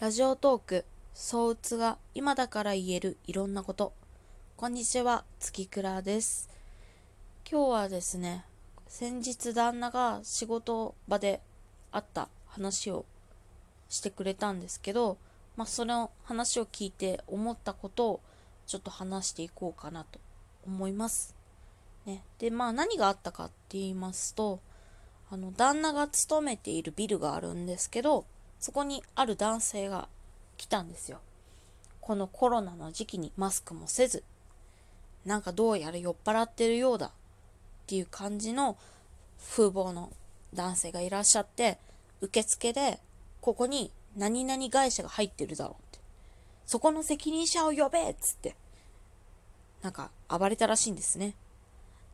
ラジオトーク、相うつが今だから言えるいろんなこと。こんにちは、月倉です。今日はですね、先日旦那が仕事場であった話をしてくれたんですけど、まあその話を聞いて思ったことをちょっと話していこうかなと思います。ね。で、まあ何があったかって言いますと、あの、旦那が勤めているビルがあるんですけど、そこにある男性が来たんですよ。このコロナの時期にマスクもせず、なんかどうやら酔っ払ってるようだっていう感じの風貌の男性がいらっしゃって、受付で、ここに何々会社が入ってるだろうって。そこの責任者を呼べっつって、なんか暴れたらしいんですね。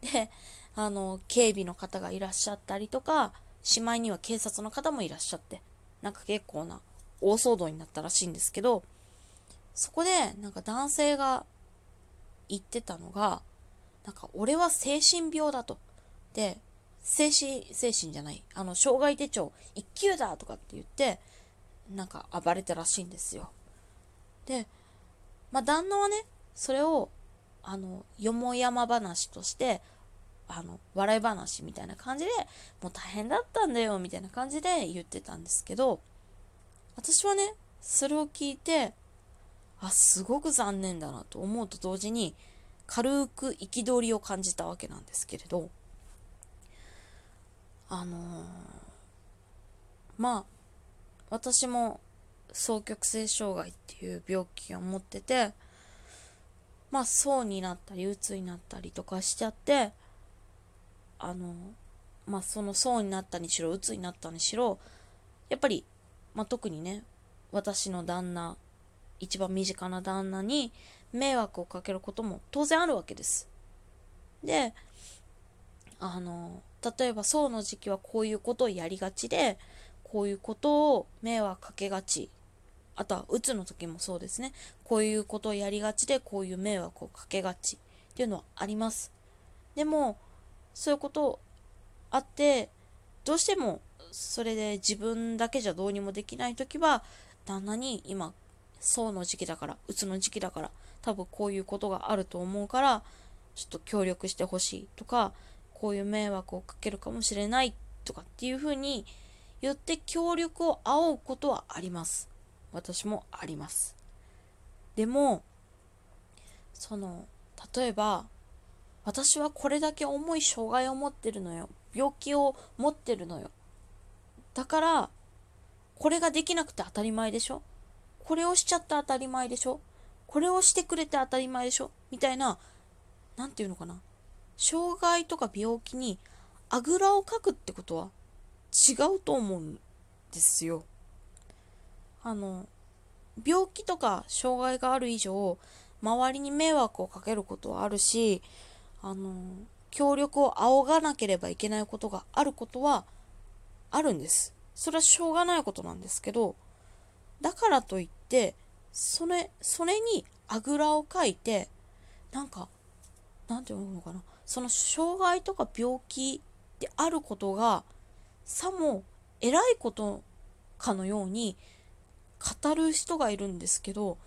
で、あの、警備の方がいらっしゃったりとか、しまいには警察の方もいらっしゃって、なんか結構な大騒動になったらしいんですけど、そこで、なんか男性が言ってたのが、なんか俺は精神病だと。で、精神、精神じゃない、あの、障害手帳一級だとかって言って、なんか暴れたらしいんですよ。で、まあ旦那はね、それを、あの、よもやま話として、あの、笑い話みたいな感じで、もう大変だったんだよ、みたいな感じで言ってたんですけど、私はね、それを聞いて、あ、すごく残念だなと思うと同時に、軽く憤りを感じたわけなんですけれど、あのーまあ、私も双極性障害っていう病気を持ってて、まあ、そうになったり、うつになったりとかしちゃって、あの、まあ、そのそうになったにしろ、うつになったにしろ、やっぱり、まあ、特にね、私の旦那、一番身近な旦那に迷惑をかけることも当然あるわけです。で、あの、例えば、そうの時期はこういうことをやりがちで、こういうことを迷惑かけがち。あとは、うつの時もそうですね。こういうことをやりがちで、こういう迷惑をかけがちっていうのはあります。でも、そういうことあって、どうしてもそれで自分だけじゃどうにもできない時は、旦那に今、そうの時期だから、うつの時期だから、多分こういうことがあると思うから、ちょっと協力してほしいとか、こういう迷惑をかけるかもしれないとかっていうふうに言って協力を仰ぐことはあります。私もあります。でも、その、例えば、私はこれだけ重い障害を持ってるのよ。病気を持ってるのよ。だから、これができなくて当たり前でしょ？これをしちゃって当たり前でしょ？これをしてくれて当たり前でしょ？みたいな、なんていうのかな？障害とか病気にあぐらをかくってことは違うと思うんですよ。あの、病気とか障害がある以上、周りに迷惑をかけることはあるし、あの、協力を仰がなければいけないことがあることはあるんです。それはしょうがないことなんですけど、だからといって、それ、それにあぐらをかいて、なんか、なんていうのかな、その障害とか病気であることが、さも偉いことかのように語る人がいるんですけど、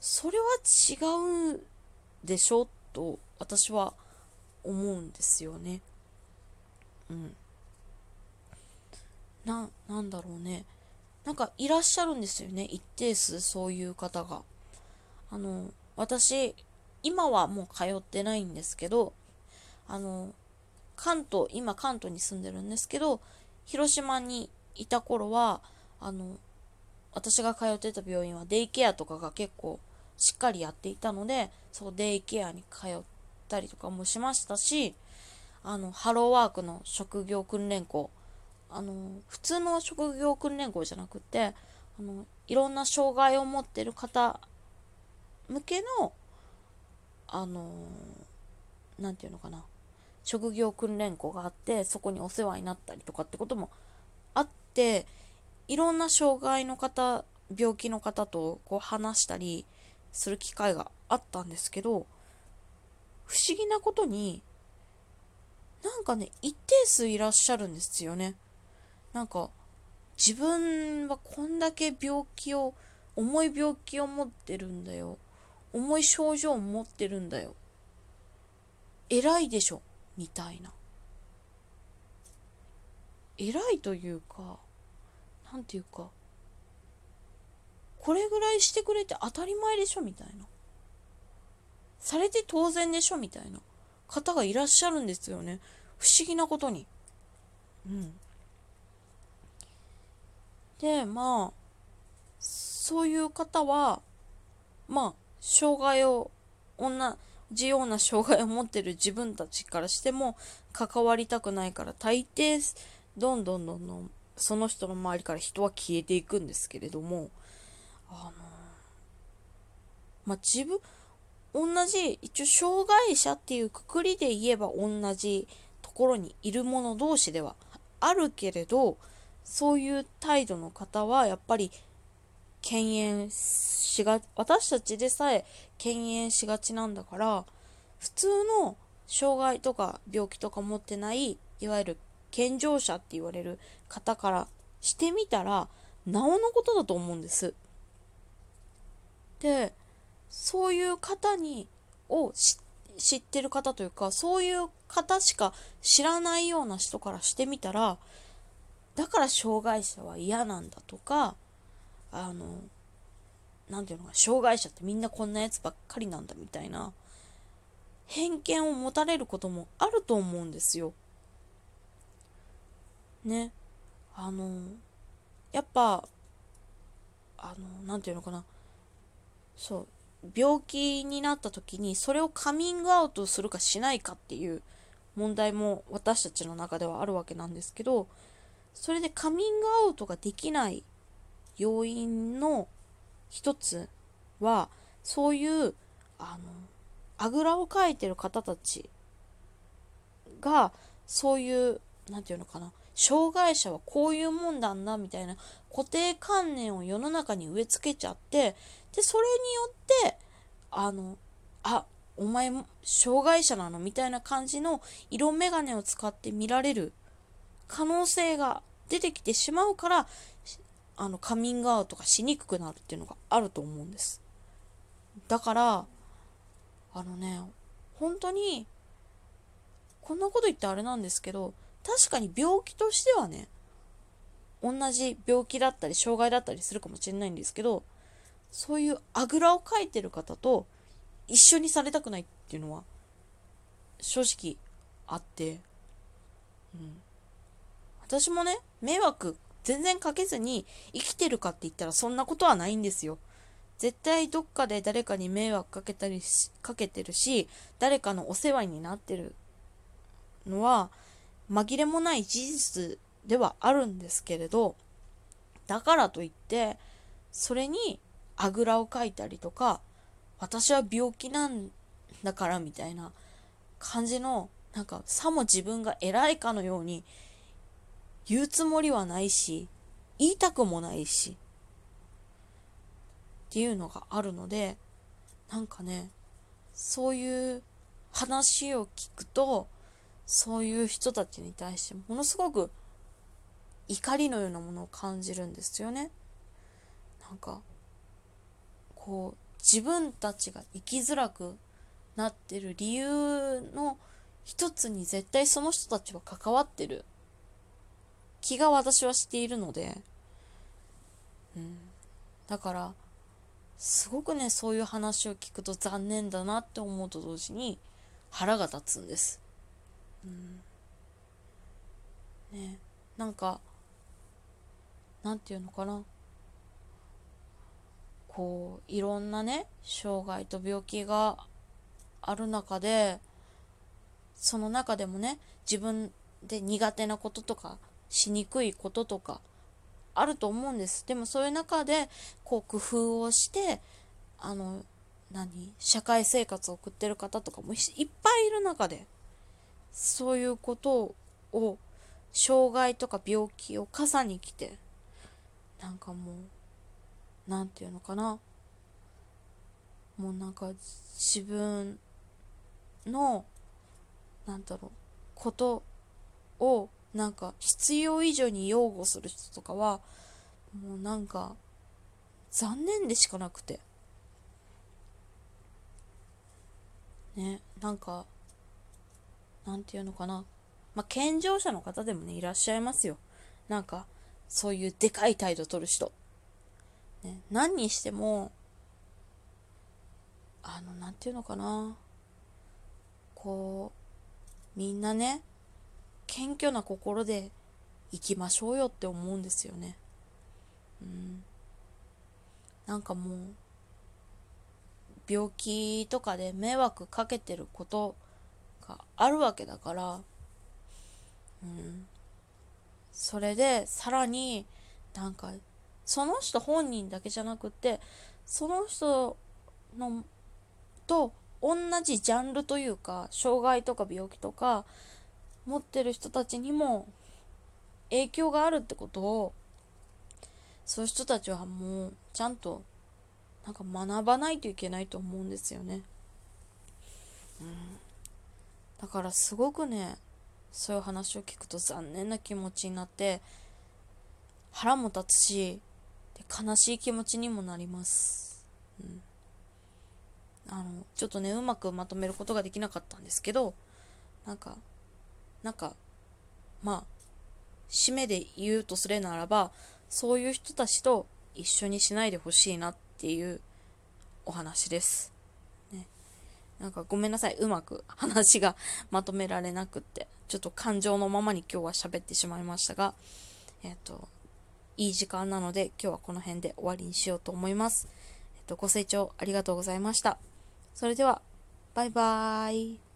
それは違うでしょ？と私は思うんですよね。うん。な、なんだろうね。なんかいらっしゃるんですよね。一定数そういう方が。あの、私、今はもう通ってないんですけど、あの、関東、今関東に住んでるんですけど、広島にいた頃は、あの、私が通ってた病院はデイケアとかが結構しっかりやっていたので、そのデイケアに通ったりとかもしましたし、あの、ハローワークの職業訓練校、あの、普通の職業訓練校じゃなくて、あの、いろんな障害を持ってる方向けの、あの、なんていうのかな、職業訓練校があって、そこにお世話になったりとかってこともあって、いろんな障害の方、病気の方とこう話したりする機会があったんですけど、不思議なことに、なんかね、一定数いらっしゃるんですよね。なんか、自分はこんだけ病気を重い病気を持ってるんだよ。重い症状を持ってるんだよ。偉いでしょ？みたいな。偉いというかなんていうかこれぐらいしてくれて当たり前でしょ？みたいな。されて当然でしょみたいな。方がいらっしゃるんですよね。不思議なことに。うん。でまあそういう方はまあ障害を同じような障害を持ってる自分たちからしても関わりたくないから大抵どんどんどんどんその人の周りから人は消えていくんですけれどもあのまあ自分同じ一応障害者っていうくくりで言えば同じところにいる者同士ではあるけれどそういう態度の方はやっぱり敬遠しが私たちでさえ敬遠しがちなんだから普通の障害とか病気とか持ってないいわゆる健常者って言われる方からしてみたらなおのことだと思うんです。でそういう方にを知ってる方というかそういう方しか知らないような人からしてみたらだから障害者は嫌なんだとかあの何て言うのか障害者ってみんなこんなやつばっかりなんだみたいな偏見を持たれることもあると思うんですよ。ね。あのやっぱあの何て言うのかなそう病気になった時にそれをカミングアウトするかしないかっていう問題も私たちの中ではあるわけなんですけどそれでカミングアウトができない要因の一つはそういうあのあぐらをかいてる方たちがそういう何て言うのかな障害者はこういうもんだんなみたいな固定観念を世の中に植え付けちゃってでそれによってあのあお前も障害者なのみたいな感じの色眼鏡を使って見られる可能性が出てきてしまうからあのカミングアウトがしにくくなるっていうのがあると思うんです。だからあのね本当にこんなこと言ってあれなんですけど確かに病気としてはね同じ病気だったり障害だったりするかもしれないんですけどそういうあぐらをかいてる方と一緒にされたくないっていうのは正直あって、うん、私もね、迷惑全然かけずに生きてるかって言ったらそんなことはないんですよ。絶対どっかで誰かに迷惑かけたりしかけてるし、誰かのお世話になってるのは紛れもない事実ではあるんですけれど、だからといって、それにあぐらをかいたりとか、私は病気なんだからみたいな感じの、なんかさも自分が偉いかのように言うつもりはないし、言いたくもないし、っていうのがあるので、なんかね、そういう話を聞くと、そういう人たちに対してものすごく怒りのようなものを感じるんですよね。なんか、こう、自分たちが生きづらくなってる理由の一つに絶対その人たちは関わってる気が私はしているので、うん。だから、すごくね、そういう話を聞くと残念だなって思うと同時に腹が立つんです。うん。ね、なんか、なんていうのかな。こう、いろんなね、障害と病気がある中で、その中でもね、自分で苦手なこととかしにくいこととかあると思うんです。でもそういう中でこう工夫をしてあの何？社会生活を送ってる方とかもいっぱいいる中でそういうことを障害とか病気を傘に来てなんかもう何て言うのかな。もうなんか自分のなんだろうことをなんか必要以上に擁護する人とかはもうなんか残念でしかなくて。ねなんかなんていうのかな。まあ健常者の方でもねいらっしゃいますよ。なんかそういうでかい態度取る人。ね何にしてもあのなんていうのかな。こうみんなね謙虚な心で生きましょうよって思うんですよね。うん。なんかもう病気とかで迷惑かけてることがあるわけだから、うん、それでさらになんかその人本人だけじゃなくてその人のと同じジャンルというか障害とか病気とか持ってる人たちにも影響があるってことをそういう人たちはもうちゃんとなんか学ばないといけないと思うんですよね。うん、だからすごくねそういう話を聞くと残念な気持ちになって腹も立つしで悲しい気持ちにもなります。うんあのちょっとねうまくまとめることができなかったんですけどなんかなんかまあ締めで言うとするならばそういう人たちと一緒にしないでほしいなっていうお話です。なんかごめんなさい。うまく話がまとめられなくって、ちょっと感情のままに今日は喋ってしまいましたが、えっ、と、いい時間なので今日はこの辺で終わりにしようと思います。えっ、と、ご清聴ありがとうございました。それでは、バイバーイ。